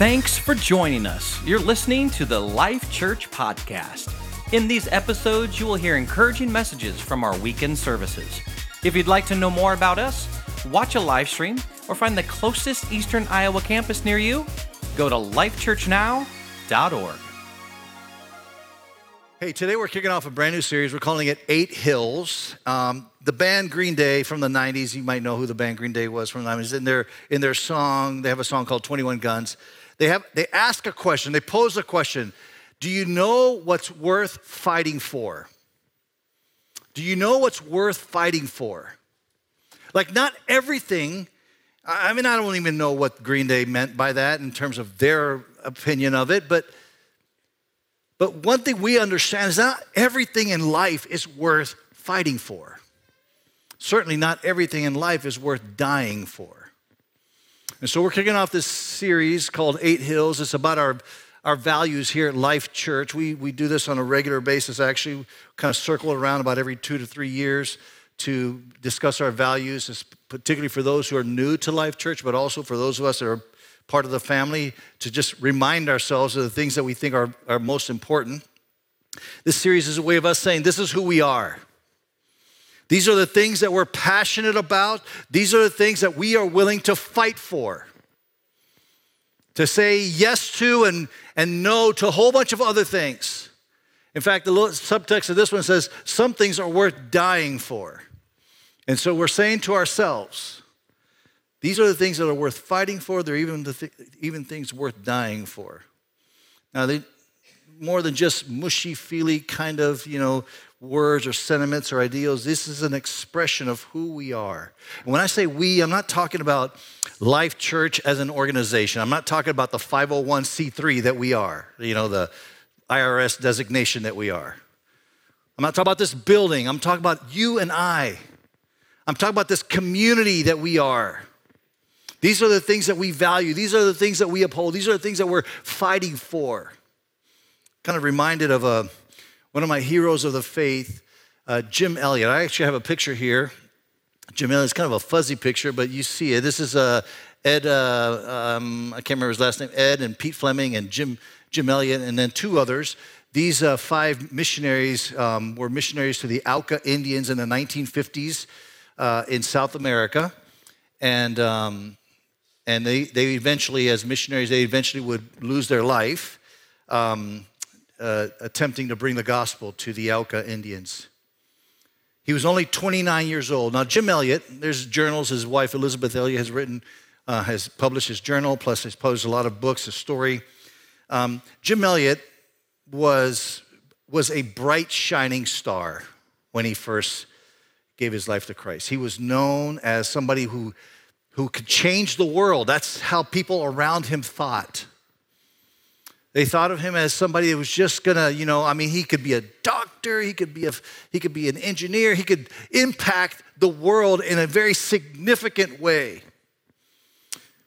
Thanks for joining us. You're listening to the Life Church Podcast. In these episodes, you will hear encouraging messages from our weekend services. If you'd like to know more about us, watch a live stream, or find the closest Eastern Iowa campus near you, go to lifechurchnow.org. Hey, today we're kicking off a brand new series. We're calling it Eight Hills. Um, the band Green Day from the 90s, you might know who the band Green Day was from the 90s. In their, in their song, they have a song called 21 Guns. They, have, they ask a question, they pose a question Do you know what's worth fighting for? Do you know what's worth fighting for? Like, not everything, I mean, I don't even know what Green Day meant by that in terms of their opinion of it, but but one thing we understand is not everything in life is worth fighting for. Certainly, not everything in life is worth dying for. And so, we're kicking off this series called Eight Hills. It's about our, our values here at Life Church. We, we do this on a regular basis, actually, kind of circle around about every two to three years to discuss our values, particularly for those who are new to Life Church, but also for those of us that are part of the family to just remind ourselves of the things that we think are, are most important. This series is a way of us saying, This is who we are. These are the things that we're passionate about. These are the things that we are willing to fight for. To say yes to and, and no to a whole bunch of other things. In fact, the subtext of this one says, Some things are worth dying for. And so we're saying to ourselves, these are the things that are worth fighting for. They're even, the th- even things worth dying for. Now, they, more than just mushy feely kind of, you know, words or sentiments or ideals. This is an expression of who we are. And when I say we, I'm not talking about Life Church as an organization. I'm not talking about the 501c3 that we are, you know, the IRS designation that we are. I'm not talking about this building. I'm talking about you and I. I'm talking about this community that we are. These are the things that we value. These are the things that we uphold. These are the things that we're fighting for. Kind of reminded of a, one of my heroes of the faith, uh, Jim Elliot. I actually have a picture here. Jim Elliot's kind of a fuzzy picture, but you see it. This is uh, Ed, uh, um, I can't remember his last name, Ed and Pete Fleming and Jim, Jim Elliot, and then two others. These uh, five missionaries um, were missionaries to the Auca Indians in the 1950s uh, in South America. And um, and they, they eventually, as missionaries, they eventually would lose their life um, uh, attempting to bring the gospel to the Auca Indians. He was only 29 years old. Now, Jim Elliot, there's journals, his wife Elisabeth Elliot has written, uh, has published his journal, plus has published a lot of books, a story. Um, Jim Elliot was, was a bright, shining star when he first gave his life to Christ. He was known as somebody who who could change the world. That's how people around him thought. They thought of him as somebody that was just gonna, you know, I mean, he could be a doctor, he could be a, he could be an engineer, he could impact the world in a very significant way.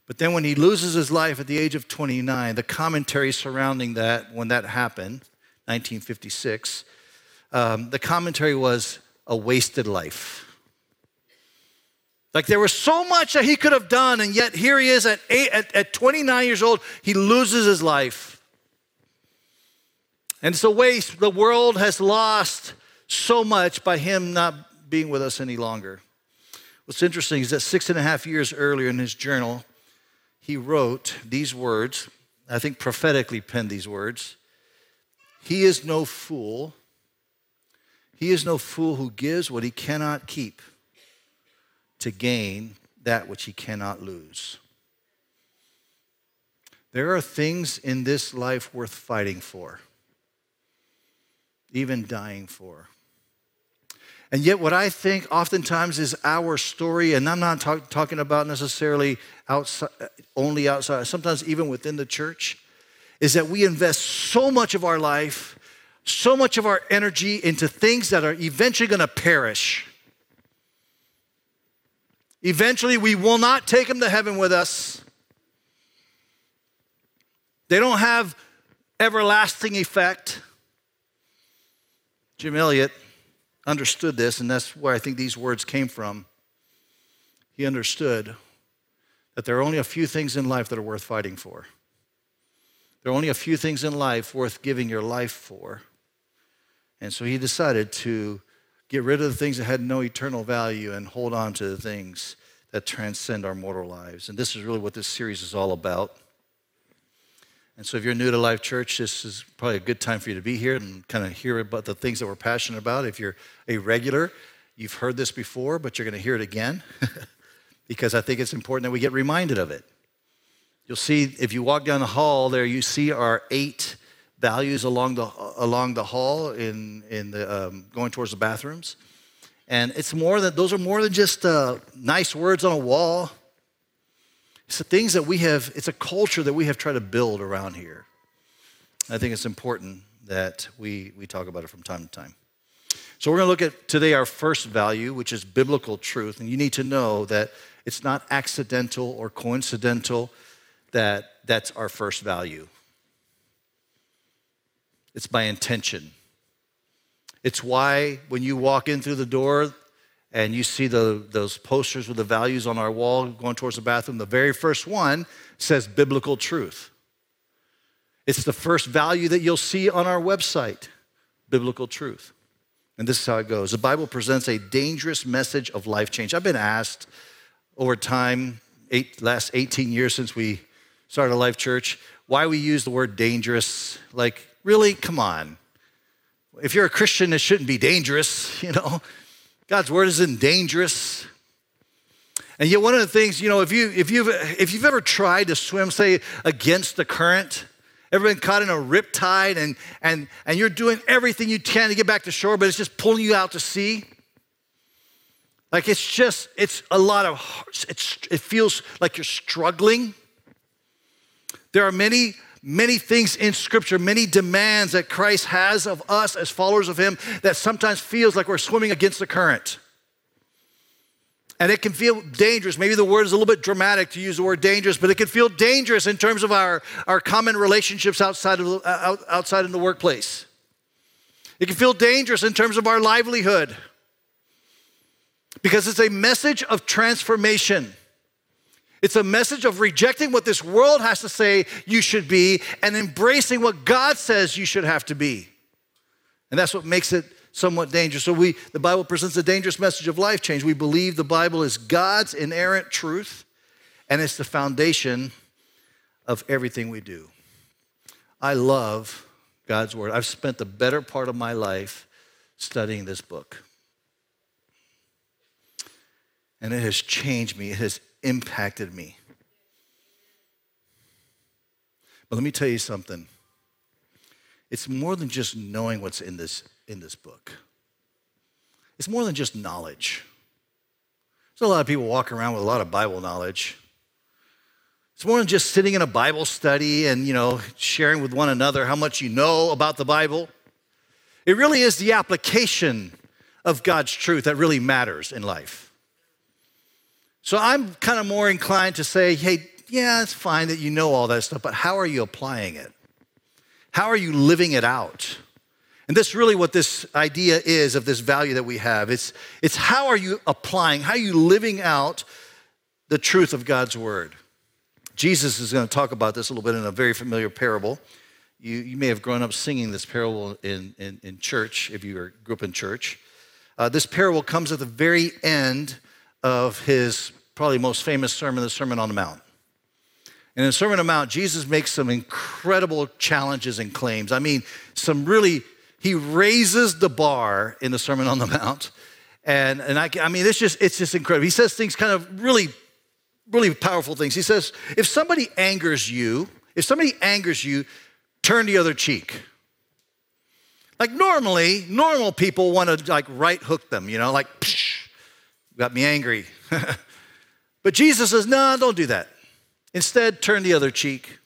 But then when he loses his life at the age of 29, the commentary surrounding that, when that happened, 1956, um, the commentary was a wasted life. Like there was so much that he could have done, and yet here he is at, eight, at, at 29 years old, he loses his life. And it's a waste. The world has lost so much by him not being with us any longer. What's interesting is that six and a half years earlier in his journal, he wrote these words, I think prophetically penned these words He is no fool. He is no fool who gives what he cannot keep to gain that which he cannot lose. There are things in this life worth fighting for, even dying for. And yet, what I think oftentimes is our story, and I'm not talk, talking about necessarily outside, only outside, sometimes even within the church, is that we invest so much of our life, so much of our energy into things that are eventually going to perish. Eventually, we will not take them to heaven with us. They don't have everlasting effect. Jim Elliot understood this, and that's where I think these words came from. He understood that there are only a few things in life that are worth fighting for. There are only a few things in life worth giving your life for. And so he decided to get rid of the things that had no eternal value and hold on to the things that transcend our mortal lives. And this is really what this series is all about. And so, if you're new to Life Church, this is probably a good time for you to be here and kind of hear about the things that we're passionate about. If you're a regular, you've heard this before, but you're going to hear it again because I think it's important that we get reminded of it. You'll see, if you walk down the hall there, you see our eight values along the, along the hall in, in the, um, going towards the bathrooms. And it's more than, those are more than just uh, nice words on a wall. It's the things that we have, it's a culture that we have tried to build around here. I think it's important that we, we talk about it from time to time. So we're going to look at today our first value, which is biblical truth. And you need to know that it's not accidental or coincidental that that's our first value. It's by intention. It's why when you walk in through the door, and you see the, those posters with the values on our wall going towards the bathroom, the very first one says biblical truth. It's the first value that you'll see on our website biblical truth. And this is how it goes the Bible presents a dangerous message of life change. I've been asked over time, eight, last 18 years since we started a life church, why we use the word dangerous. Like, really? Come on. If you're a Christian, it shouldn't be dangerous, you know? God's word isn't dangerous. And yet, one of the things, you know, if, you, if, you've, if you've ever tried to swim, say, against the current, ever been caught in a rip tide and, and, and you're doing everything you can to get back to shore, but it's just pulling you out to sea? Like it's just, it's a lot of, it's, it feels like you're struggling. There are many many things in Scripture, many demands that Christ has of us as followers of Him that sometimes feels like we're swimming against the current. And it can feel dangerous. Maybe the word is a little bit dramatic to use the word dangerous, but it can feel dangerous in terms of our, our common relationships outside of, outside in the workplace. It can feel dangerous in terms of our livelihood because it's a message of transformation. It's a message of rejecting what this world has to say you should be and embracing what God says you should have to be. And that's what makes it somewhat dangerous. So we the Bible presents a dangerous message of life change. We believe the Bible is God's inerrant truth and it's the foundation of everything we do. I love God's word. I've spent the better part of my life studying this book. And it has changed me. It has impacted me. But let me tell you something. It's more than just knowing what's in this, in this book. It's more than just knowledge. There's a lot of people walking around with a lot of Bible knowledge. It's more than just sitting in a Bible study and, you know, sharing with one another how much you know about the Bible. It really is the application of God's truth that really matters in life. So I'm kind of more inclined to say, hey, yeah, it's fine that you know all that stuff, but how are you applying it? How are you living it out? And this really what this idea is of this value that we have. It's, it's how are you applying, how are you living out the truth of God's word? Jesus is going to talk about this a little bit in a very familiar parable. You, you may have grown up singing this parable in, in, in church if you grew up in church. Uh, this parable comes at the very end of his probably most famous sermon, the Sermon on the Mount. And in the Sermon on the Mount, Jesus makes some incredible challenges and claims. I mean, some really, he raises the bar in the Sermon on the Mount. And, and I, I mean, it's just, it's just incredible. He says things kind of really, really powerful things. He says, if somebody angers you, if somebody angers you, turn the other cheek. Like normally, normal people want to like right hook them, you know, like, psh, got me angry. but Jesus says, no, don't do that. Instead, turn the other cheek.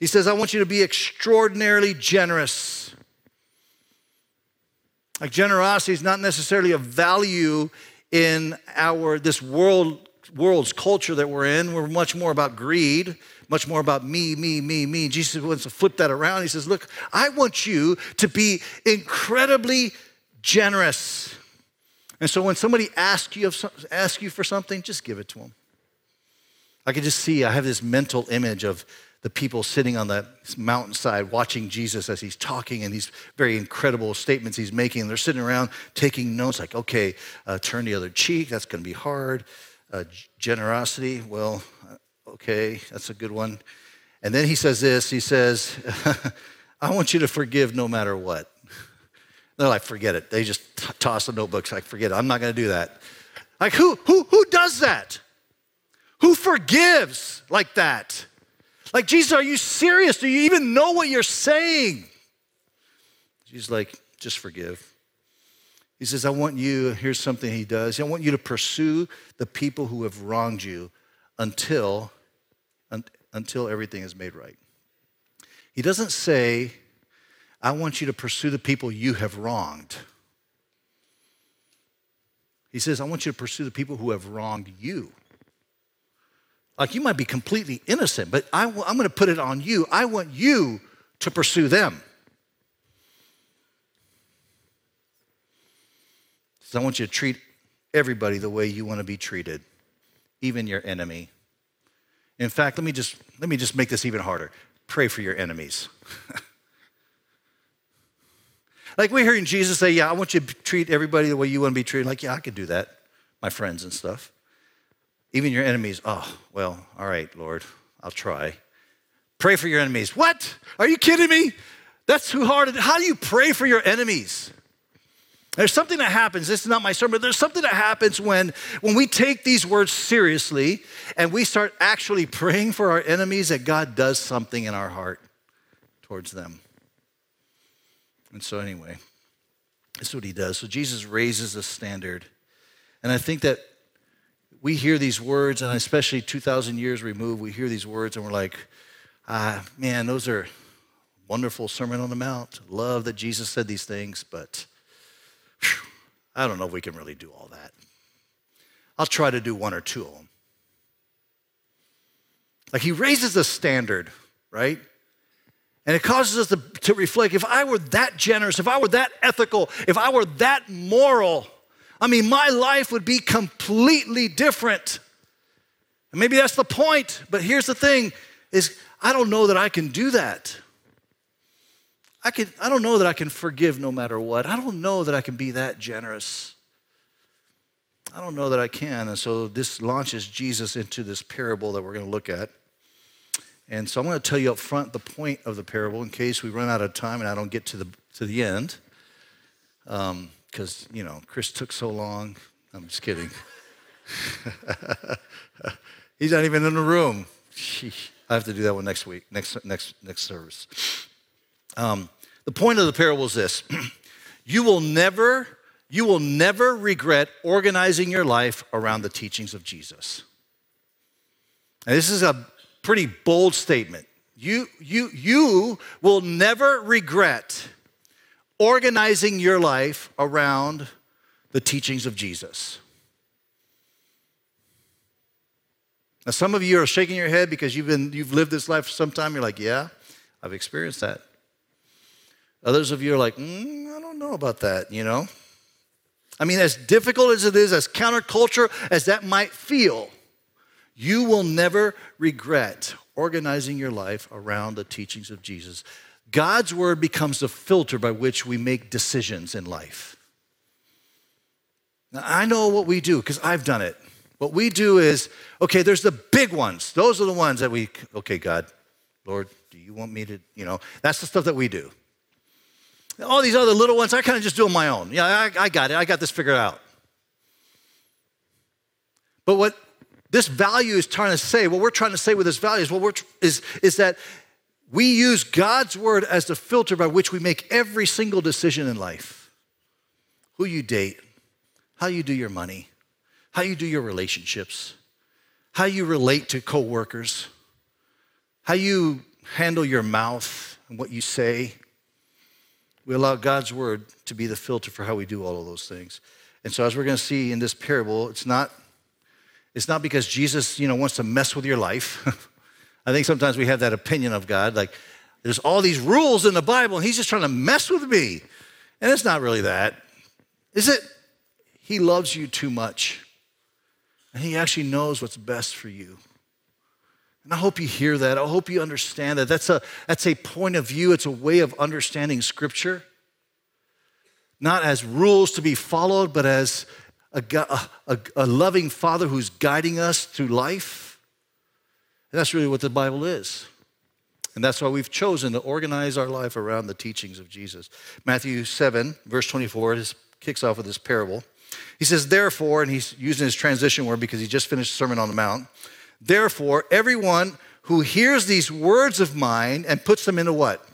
He says, I want you to be extraordinarily generous. Like generosity is not necessarily a value in our this world world's culture that we're in. We're much more about greed, much more about me, me, me, me. Jesus wants to flip that around. He says, Look, I want you to be incredibly generous. And so when somebody asks you, asks you for something, just give it to them. I can just see, I have this mental image of the people sitting on the mountainside watching Jesus as he's talking and these very incredible statements he's making. They're sitting around taking notes like, okay, uh, turn the other cheek, that's going to be hard. Uh, generosity, well, uh, okay, that's a good one. And then he says this he says, I want you to forgive no matter what. They're like, forget it. They just t- toss the notebooks, like, forget it. I'm not going to do that. Like, who, who, who does that? Who forgives like that? Like, Jesus, are you serious? Do you even know what you're saying? Jesus, like, just forgive. He says, I want you, here's something he does. I want you to pursue the people who have wronged you until, un, until everything is made right. He doesn't say, I want you to pursue the people you have wronged. He says, I want you to pursue the people who have wronged you. Like you might be completely innocent, but I, am going to put it on you. I want you to pursue them. So I want you to treat everybody the way you want to be treated, even your enemy. In fact, let me just let me just make this even harder. Pray for your enemies. like we're hearing Jesus say, "Yeah, I want you to treat everybody the way you want to be treated." Like, yeah, I could do that, my friends and stuff. Even your enemies, oh, well, all right, Lord, I'll try. Pray for your enemies. What? Are you kidding me? That's too hard. How do you pray for your enemies? There's something that happens. This is not my sermon, but there's something that happens when, when we take these words seriously and we start actually praying for our enemies that God does something in our heart towards them. And so, anyway, that's what he does. So, Jesus raises the standard. And I think that we hear these words, and especially 2,000 years removed, we hear these words and we're like, ah, man, those are wonderful Sermon on the Mount. Love that Jesus said these things, but whew, I don't know if we can really do all that. I'll try to do one or two of them. Like he raises the standard, right? And it causes us to, to reflect if I were that generous, if I were that ethical, if I were that moral, I mean, my life would be completely different. And maybe that's the point, but here's the thing is I don't know that I can do that. I, can, I don't know that I can forgive no matter what. I don't know that I can be that generous. I don't know that I can. And so this launches Jesus into this parable that we're going to look at. And so I'm going to tell you up front the point of the parable in case we run out of time and I don't get to the, to the end. Um, because, you know, Chris took so long. I'm just kidding. He's not even in the room. I have to do that one next week, next, next, next service. Um, the point of the parable is this you will never you will never regret organizing your life around the teachings of jesus and this is a pretty bold statement you you you will never regret organizing your life around the teachings of Jesus. Now, some of you are shaking your head because you've, been, you've lived this life for some time. You're like, yeah, I've experienced that. Others of you are like, mm, I don't know about that, you know? I mean, as difficult as it is, as counterculture as that might feel, you will never regret organizing your life around the teachings of Jesus. God's word becomes the filter by which we make decisions in life. Now, I know what we do because I've done it. What we do is, okay, there's the big ones. Those are the ones that we, okay, God, Lord, do you want me to, you know, that's the stuff that we do. All these other little ones, I kind of just do on my own. Yeah, I, I got it. I got this figured out. But what this value is trying to say, what we're trying to say with this value is, what we're, is, is that we use God's word as the filter by which we make every single decision in life. Who you date, how you do your money, how you do your relationships, how you relate to coworkers, how you handle your mouth and what you say. We allow God's word to be the filter for how we do all of those things. And so as we're going to see in this parable, it's not it's not because Jesus, you know, wants to mess with your life. I think sometimes we have that opinion of God, like there's all these rules in the Bible and he's just trying to mess with me. And it's not really that. Is it? He loves you too much. And he actually knows what's best for you. And I hope you hear that. I hope you understand that. That's a, that's a point of view, it's a way of understanding Scripture. Not as rules to be followed, but as a, a, a loving Father who's guiding us through life. And that's really what the Bible is. And that's why we've chosen to organize our life around the teachings of Jesus. Matthew 7, verse 24, this kicks off with this parable. He says, Therefore, and he's using his transition word because he just finished the Sermon on the Mount. Therefore, everyone who hears these words of mine and puts them into what?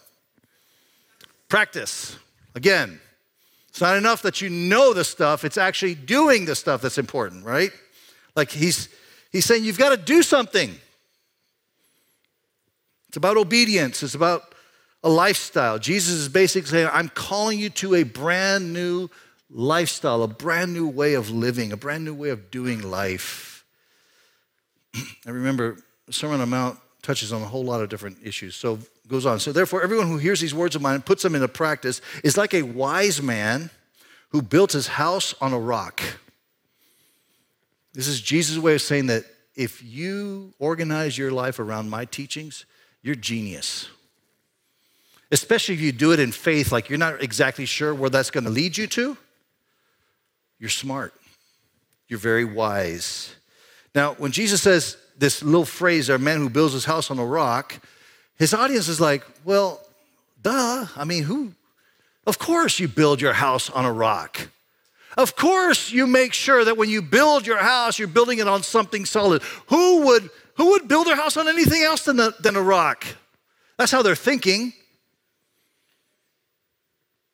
Practice. Again, it's not enough that you know the stuff, it's actually doing the stuff that's important, right? Like he's he's saying you've got to do something. It's about obedience, it's about a lifestyle. Jesus is basically saying, I'm calling you to a brand new lifestyle, a brand new way of living, a brand new way of doing life. I remember Sermon on the Mount touches on a whole lot of different issues. So goes on. So therefore, everyone who hears these words of mine and puts them into practice is like a wise man who built his house on a rock. This is Jesus' way of saying that if you organize your life around my teachings, you're genius. Especially if you do it in faith, like you're not exactly sure where that's going to lead you to. You're smart. You're very wise. Now, when Jesus says this little phrase, a man who builds his house on a rock, his audience is like, well, duh. I mean, who? Of course you build your house on a rock. Of course you make sure that when you build your house, you're building it on something solid. Who would, who would build their house on anything else than, than a rock? That's how they're thinking.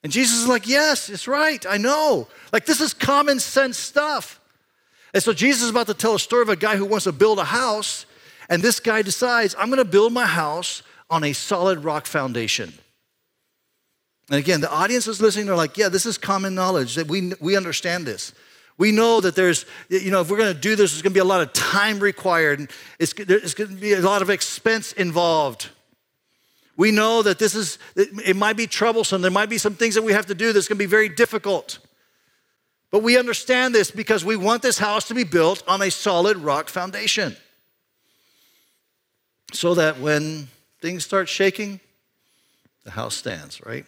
And Jesus is like, Yes, it's right. I know. Like, this is common sense stuff. And so Jesus is about to tell a story of a guy who wants to build a house. And this guy decides, I'm going to build my house on a solid rock foundation. And again, the audience is listening. They're like, yeah, this is common knowledge that we, we understand this. We know that there's, you know, if we're going to do this, there's going to be a lot of time required. And it's, there's going to be a lot of expense involved. We know that this is, it might be troublesome. There might be some things that we have to do that's going to be very difficult. But we understand this because we want this house to be built on a solid rock foundation. So that when things start shaking, the house stands, right?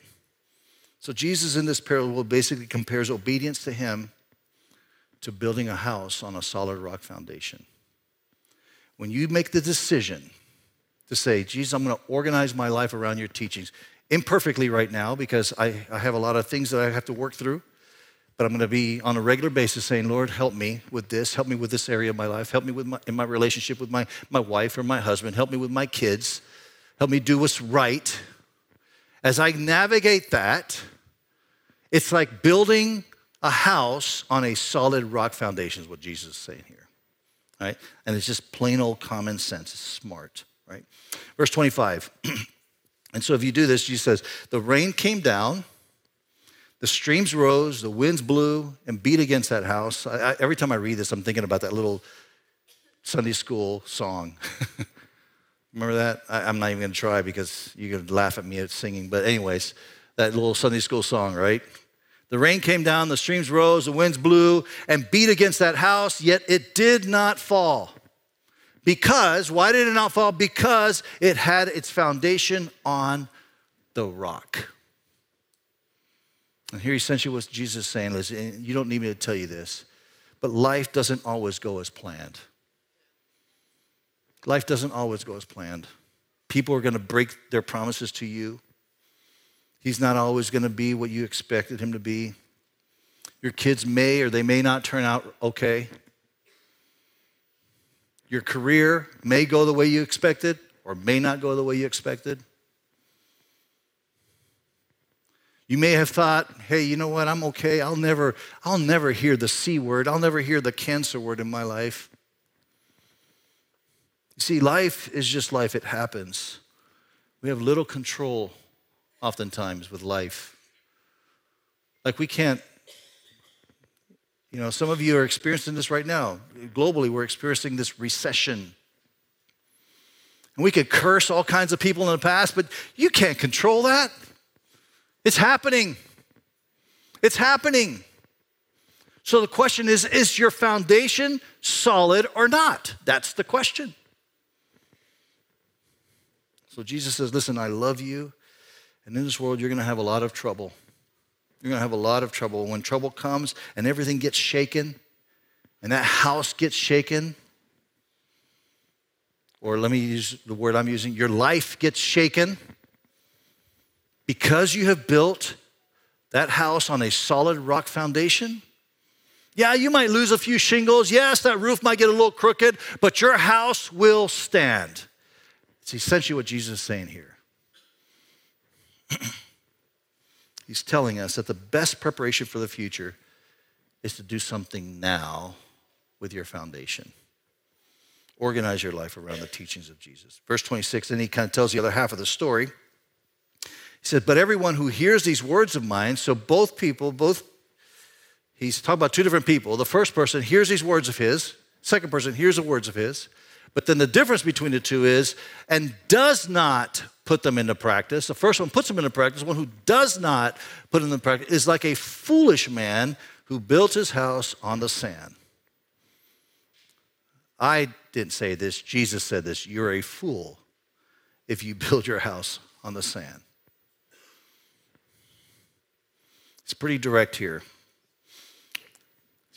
So Jesus in this parable basically compares obedience to him to building a house on a solid rock foundation. When you make the decision to say, Jesus, I'm going to organize my life around your teachings. Imperfectly right now, because I, I have a lot of things that I have to work through. But I'm going to be on a regular basis saying, Lord, help me with this. Help me with this area of my life. Help me with my, in my relationship with my, my wife or my husband. Help me with my kids. Help me do what's right. As I navigate that, it's like building a house on a solid rock foundation, is what Jesus is saying here. Right? And it's just plain old common sense. It's smart right? Verse 25. and so if you do this, Jesus says, The rain came down, the streams rose, the winds blew and beat against that house. I, I, every time I read this, I'm thinking about that little Sunday school song. Remember that? I, am not even going to try because you're going to laugh at me at singing. But, anyways, that little Sunday school song, right? The rain came down, the streams rose, the winds blew and beat against that house, yet it did not fall because, why did it not fall? Because it had its foundation on the rock. And here essentially what Jesus is saying listen, you don't need me to tell you this, but life doesn't always go as planned. Life doesn't always go as planned. People are going to break their promises to you. He's not always going to be what you expected him to be. Your kids may or they may not turn out okay. Your career may go the way you expected or may not go the way you expected. You may have thought, hey, you know what? I'm okay. I'll never, I'll never hear the C word. I'll never hear the cancer word in my life. You see, life is just life. It happens. We have little control oftentimes with life. Like we can't you know, some of you are experiencing this right now. Globally, we're experiencing this recession. And we could curse all kinds of people in the past, but you can't control that. It's happening. It's happening. So the question is is your foundation solid or not? That's the question. So Jesus says, Listen, I love you. And in this world, you're going to have a lot of trouble. You're going to have a lot of trouble. When trouble comes and everything gets shaken, and that house gets shaken, or let me use the word I'm using, your life gets shaken because you have built that house on a solid rock foundation. Yeah, you might lose a few shingles. Yes, that roof might get a little crooked, but your house will stand. It's essentially what Jesus is saying here. He's telling us that the best preparation for the future is to do something now with your foundation. Organize your life around the teachings of Jesus. Verse 26, then he kind of tells the other half of the story. He said, But everyone who hears these words of mine, so both people, both, he's talking about two different people. The first person hears these words of his, second person hears the words of his. But then the difference between the two is, and does not put them into practice. The first one puts them into practice. The one who does not put them into practice is like a foolish man who built his house on the sand. I didn't say this, Jesus said this. You're a fool if you build your house on the sand. It's pretty direct here.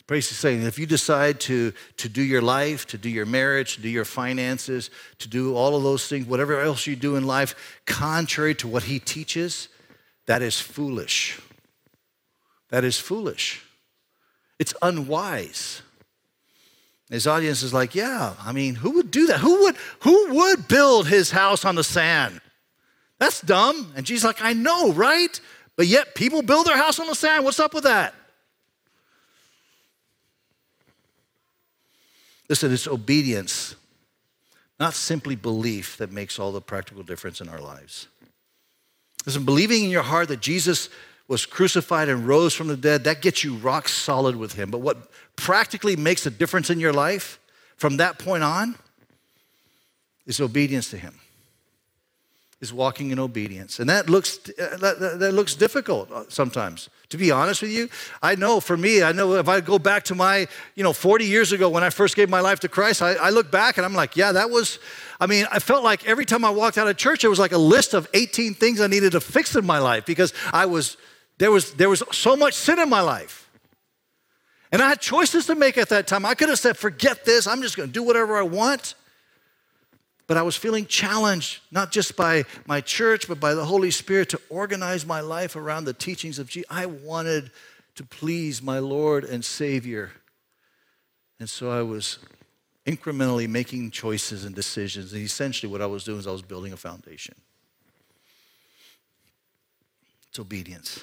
Basically saying if you decide to, to do your life, to do your marriage, to do your finances, to do all of those things, whatever else you do in life, contrary to what he teaches, that is foolish. That is foolish. It's unwise. His audience is like, yeah, I mean, who would do that? Who would, who would build his house on the sand? That's dumb. And Jesus like, I know, right? But yet people build their house on the sand. What's up with that? Listen, it's obedience, not simply belief, that makes all the practical difference in our lives. Listen, believing in your heart that Jesus was crucified and rose from the dead, that gets you rock solid with him. But what practically makes a difference in your life from that point on is obedience to him is walking in obedience. And that looks, uh, that, that, looks difficult sometimes. To be honest with you, I know for me, I know if I go back to my, you know, 40 years ago when I first gave my life to Christ, I, I look back and I'm like, yeah, that was, I mean, I felt like every time I walked out of church, it was like a list of 18 things I needed to fix in my life because I was, there was, there was so much sin in my life. And I had choices to make at that time. I could have said, forget this, I'm just going to do whatever I want. But I was feeling challenged, not just by my church, but by the Holy Spirit to organize my life around the teachings of Jesus. I wanted to please my Lord and Savior. And so I was incrementally making choices and decisions. And essentially, what I was doing is I was building a foundation. It's obedience.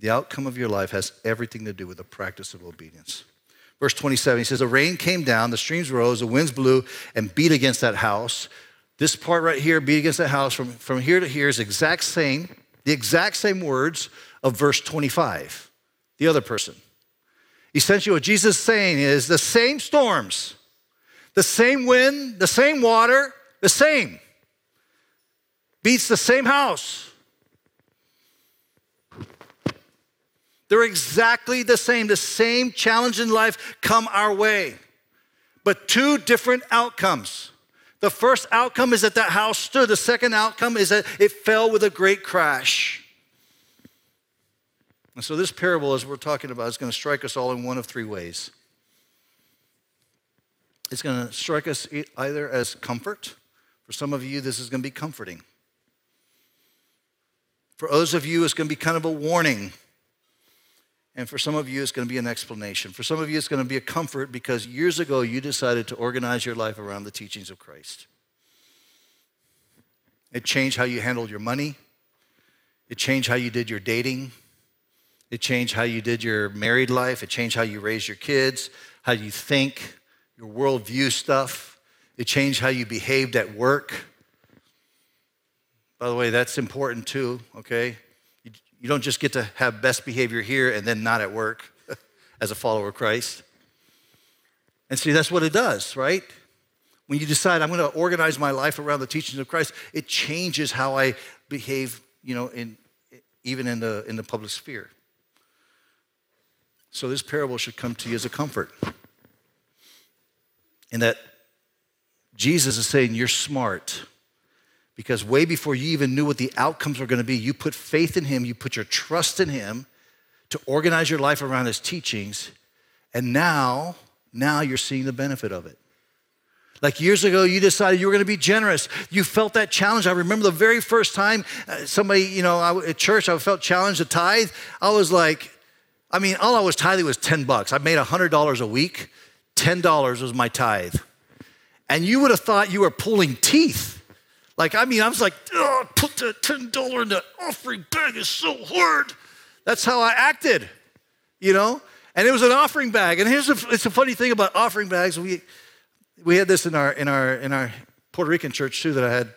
The outcome of your life has everything to do with the practice of obedience. Verse 27, he says, The rain came down, the streams rose, the winds blew and beat against that house. This part right here, beat against that house, from, from here to here is exact same, the exact same words of verse 25, the other person. Essentially, what Jesus is saying is the same storms, the same wind, the same water, the same. Beats the same house. They're exactly the same. The same challenge in life come our way, but two different outcomes. The first outcome is that that house stood. The second outcome is that it fell with a great crash. And so, this parable, as we're talking about, is going to strike us all in one of three ways. It's going to strike us either as comfort. For some of you, this is going to be comforting. For others of you, it's going to be kind of a warning and for some of you, it's going to be an explanation. For some of you, it's going to be a comfort because years ago you decided to organize your life around the teachings of Christ. It changed how you handled your money, it changed how you did your dating, it changed how you did your married life, it changed how you raised your kids, how you think, your worldview stuff. It changed how you behaved at work. By the way, that's important too, okay? You don't just get to have best behavior here and then not at work as a follower of Christ. And see, that's what it does, right? When you decide I'm going to organize my life around the teachings of Christ, it changes how I behave, you know, in, even in the, in the public sphere. So this parable should come to you as a comfort. In that Jesus is saying, You're smart because way before you even knew what the outcomes were going to be, you put faith in Him, you put your trust in Him to organize your life around His teachings, and now, now you're seeing the benefit of it. Like years ago, you decided you were going to be generous. You felt that challenge. I remember the very first time uh, somebody, you know, I, at church, I felt challenged to tithe. I was like, I mean, all I was tithing was 10 bucks. I made $100 a week. $10 was my tithe. And you would have thought you were pulling teeth. Like, I mean, I was like, oh, put that $10 in the offering bag is so hard. That's how I acted, you know? And it was an offering bag. And here's a, it's a funny thing about offering bags. We, we had this in our, in, our, in our Puerto Rican church too that I had.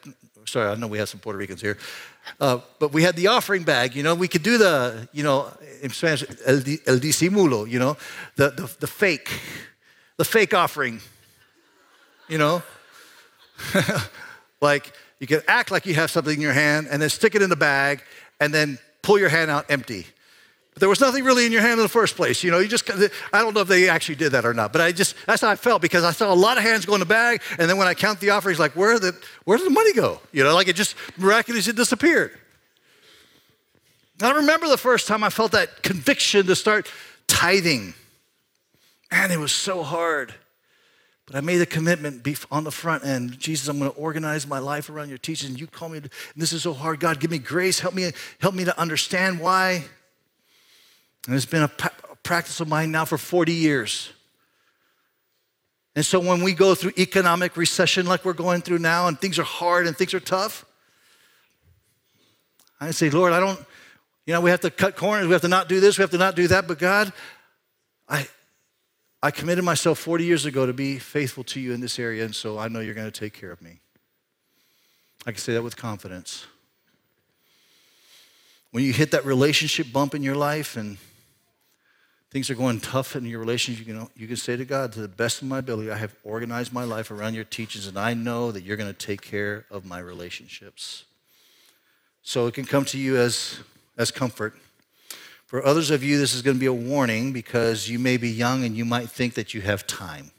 Sorry, I know we have some Puerto Ricans here. Uh, but we had the offering bag, you know, we could do the, you know, in Spanish, el, el disimulo, you know, the, the, the fake, the fake offering, you know. like you can act like you have something in your hand and then stick it in the bag and then pull your hand out empty. But there was nothing really in your hand in the first place. You know, you just, I don't know if they actually did that or not, but I just, that's how I felt because I saw a lot of hands go in the bag. And then when I count the offerings, like, where, the, where did the money go? You know, like it just miraculously disappeared. I remember the first time I felt that conviction to start tithing. Man, it was so hard. But I made a commitment on the front end. Jesus, I'm going to organize my life around your teachings. And you call me, to, this is so hard. God, give me grace. Help me, help me to understand why. And it's been a practice of mine now for 40 years. And so when we go through economic recession like we're going through now, and things are hard and things are tough, I say, Lord, I don't, you know, we have to cut corners, we have to not do this, we have to not do that, but God, I, I committed myself 40 years ago to be faithful to you in this area, and so I know you're going to take care of me. I can say that with confidence. When you hit that relationship bump in your life and things are going tough in your relationship, you can, you can say to God, to the best of my ability, I have organized my life around your teachings, and I know that you're going to take care of my relationships. So it can come to you as, as comfort. For others of you, this is going to be a warning because you may be young and you might think that you have time.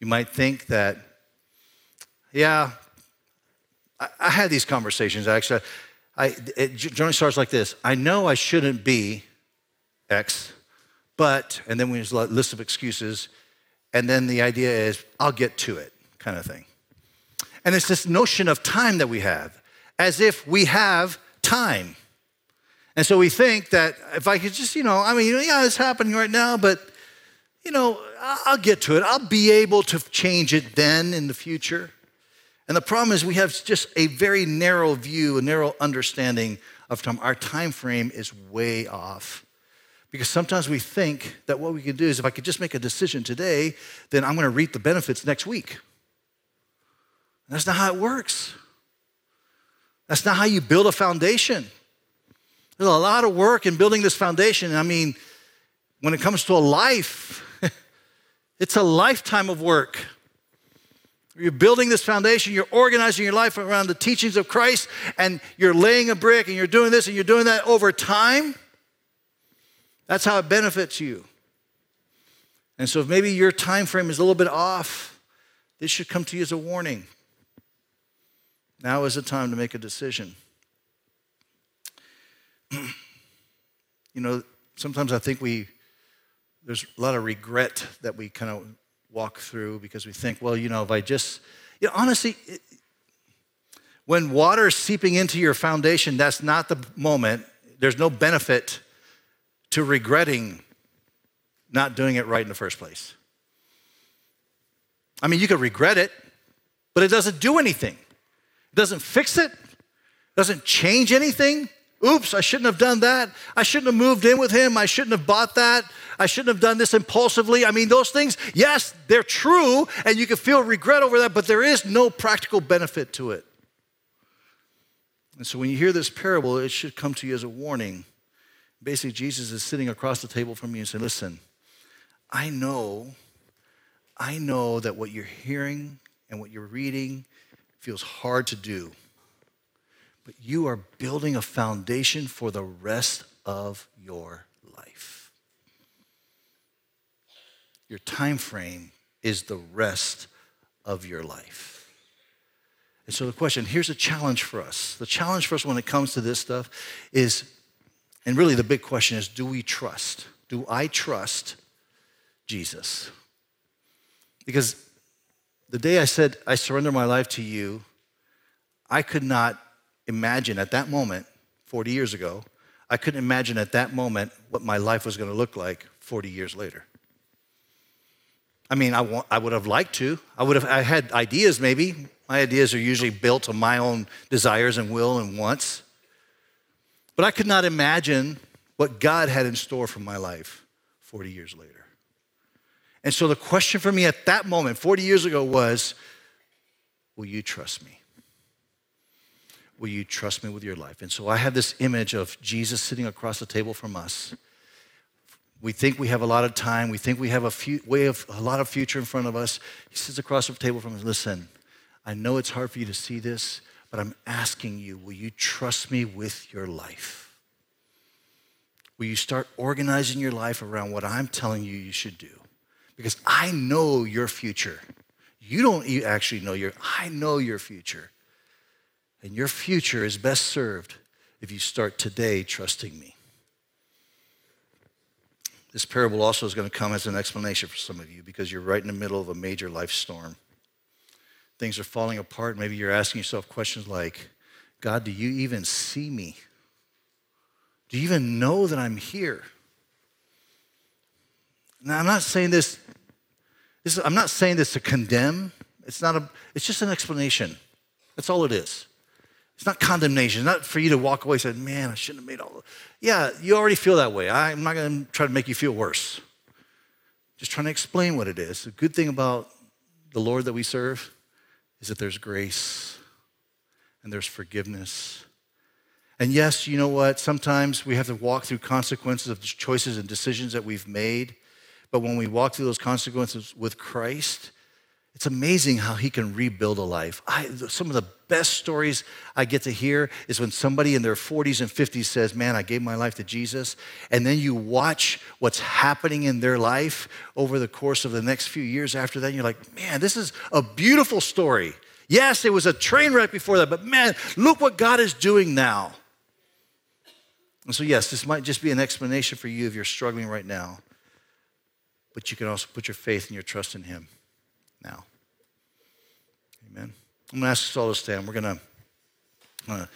You might think that, yeah, I, I had these conversations actually. I, it generally starts like this I know I shouldn't be X, but, and then we just list of excuses, and then the idea is, I'll get to it, kind of thing. And it's this notion of time that we have, as if we have time. And so we think that if I could just, you know, I mean, yeah, it's happening right now, but, you know, I'll get to it. I'll be able to change it then in the future. And the problem is we have just a very narrow view, a narrow understanding of time. Our time frame is way off. Because sometimes we think that what we can do is if I could just make a decision today, then I'm going to reap the benefits next week. That's not how it works. That's not how you build a foundation. There's a lot of work in building this foundation. I mean, when it comes to a life, it's a lifetime of work. You're building this foundation, you're organizing your life around the teachings of Christ, and you're laying a brick, and you're doing this, and you're doing that over time. That's how it benefits you. And so, if maybe your time frame is a little bit off, this should come to you as a warning. Now is the time to make a decision. you know, sometimes I think we, there's a lot of regret that we kind of walk through because we think, well, you know, if I just, you know, honestly, it, when water is seeping into your foundation, that's not the moment. There's no benefit to regretting not doing it right in the first place. I mean, you could regret it, but it doesn't do anything doesn't fix it, doesn't change anything. Oops, I shouldn't have done that. I shouldn't have moved in with him. I shouldn't have bought that. I shouldn't have done this impulsively. I mean, those things, yes, they're true, and you can feel regret over that, but there is no practical benefit to it. And so when you hear this parable, it should come to you as a warning. Basically, Jesus is sitting across the table from you and saying, Listen, I know, I know that what you're hearing and what you're reading feels hard to do. But you are building a foundation for the rest of your life. Your time frame is the rest of your life. And so the question here's a challenge for us. The challenge for us when it comes to this stuff is, and really the big question is do we trust? Do I trust Jesus? Because the day I said, I surrender my life to you, I could not imagine at that moment, 40 years ago, I couldn't imagine at that moment what my life was going to look like 40 years later. I mean, I, want, I would have liked to. I would have I had ideas maybe. My ideas are usually built on my own desires and will and wants. But I could not imagine what God had in store for my life 40 years later. And so the question for me at that moment, 40 years ago, was Will you trust me? Will you trust me with your life? And so I have this image of Jesus sitting across the table from us. We think we have a lot of time. We think we have a few, way of a lot of future in front of us. He sits across the table from us. Listen, I know it's hard for you to see this, but I'm asking you, will you trust me with your life? Will you start organizing your life around what I'm telling you you should do? Because I know your future. You don't actually know your, I know your future. And your future is best served if you start today trusting me. This parable also is going to come as an explanation for some of you because you're right in the middle of a major life storm. Things are falling apart. Maybe you're asking yourself questions like, God, do you even see me? Do you even know that I'm here? Now, I'm not saying this, this I'm not saying this to condemn. It's not a, it's just an explanation. That's all it is. It's not condemnation. It's not for you to walk away and say, man, I shouldn't have made all the. Yeah, you already feel that way. I'm not going to try to make you feel worse. Just trying to explain what it is. The good thing about the Lord that we serve is that there's grace and there's forgiveness. And yes, you know what? Sometimes we have to walk through consequences of choices and decisions that we've made. But when we walk through those consequences with Christ, it's amazing how he can rebuild a life. I, some of the best stories I get to hear is when somebody in their 40s and 50s says, Man, I gave my life to Jesus. And then you watch what's happening in their life over the course of the next few years after that. And you're like, Man, this is a beautiful story. Yes, it was a train wreck before that, but man, look what God is doing now. And so, yes, this might just be an explanation for you if you're struggling right now but you can also put your faith and your trust in Him now. Amen. I'm going to ask us all to stand. We're going to uh,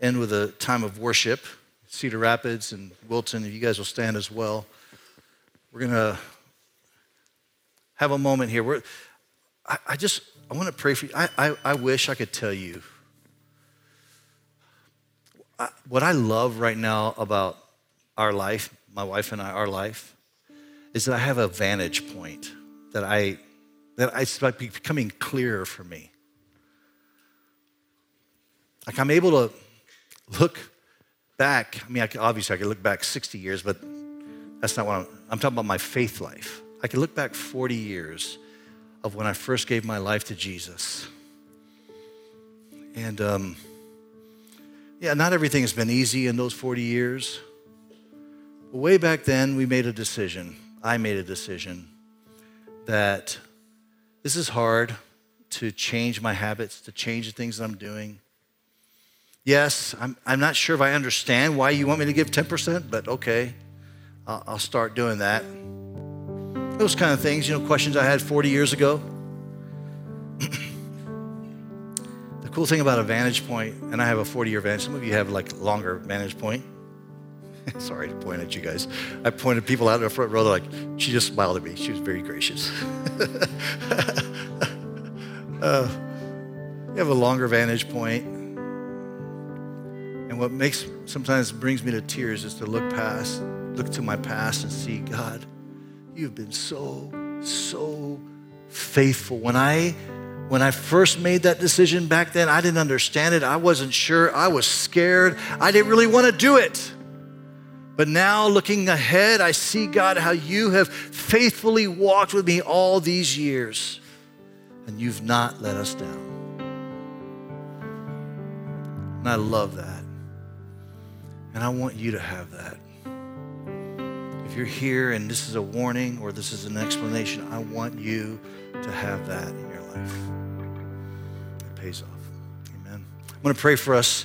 end with a time of worship. Cedar Rapids and Wilton, if you guys will stand as well. We're going to have a moment here. We're, I, I just, I want to pray for you. I, I, I wish I could tell you what I love right now about our life, my wife and I, our life, is that I have a vantage point that I that it's like becoming clearer for me. Like I'm able to look back. I mean, I obviously I could look back 60 years, but that's not what I'm. I'm talking about my faith life. I can look back 40 years of when I first gave my life to Jesus. And um, yeah, not everything has been easy in those 40 years. But way back then, we made a decision I made a decision that this is hard to change my habits, to change the things that I'm doing. Yes, I'm, I'm not sure if I understand why you want me to give 10%, but okay, I'll, I'll start doing that. Those kind of things, you know, questions I had 40 years ago. the cool thing about a vantage point, and I have a 40 year vantage, some of you have like longer vantage point. Sorry to point at you guys. I pointed people out in the front row. They're like, she just smiled at me. She was very gracious. uh, you have a longer vantage point. And what makes sometimes brings me to tears is to look past, look to my past and see, God, you've been so, so faithful. When I when I first made that decision back then, I didn't understand it. I wasn't sure. I was scared. I didn't really want to do it. But now, looking ahead, I see, God, how you have faithfully walked with me all these years, and you've not let us down. And I love that. And I want you to have that. If you're here and this is a warning or this is an explanation, I want you to have that in your life. It pays off. Amen. I'm going to pray for us.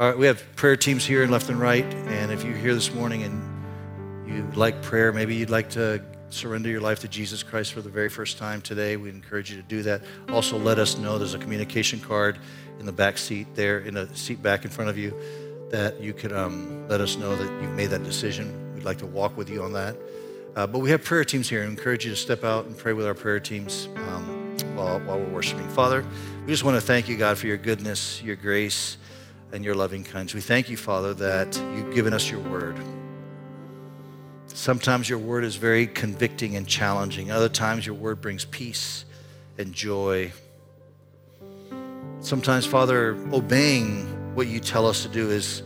Uh, we have prayer teams here and left and right. And if you're here this morning and you like prayer, maybe you'd like to surrender your life to Jesus Christ for the very first time today, we encourage you to do that. Also, let us know there's a communication card in the back seat there, in the seat back in front of you, that you could um, let us know that you've made that decision. We'd like to walk with you on that. Uh, but we have prayer teams here and encourage you to step out and pray with our prayer teams um, while, while we're worshiping. Father, we just want to thank you, God, for your goodness, your grace, and your loving kindness. We thank you, Father, that you've given us your word. Sometimes your word is very convicting and challenging. Other times your word brings peace and joy. Sometimes, Father, obeying what you tell us to do is,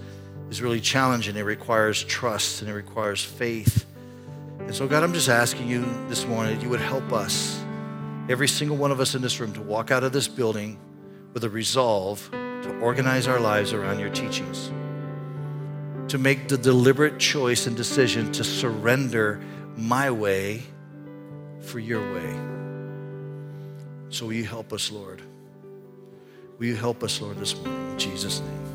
is really challenging. It requires trust and it requires faith. And so, God, I'm just asking you this morning that you would help us, every single one of us in this room, to walk out of this building with a resolve to organize our lives around your teachings, to make the deliberate choice and decision to surrender my way for your way. So, will you help us, Lord? Will you help us, Lord, this morning? In Jesus' name.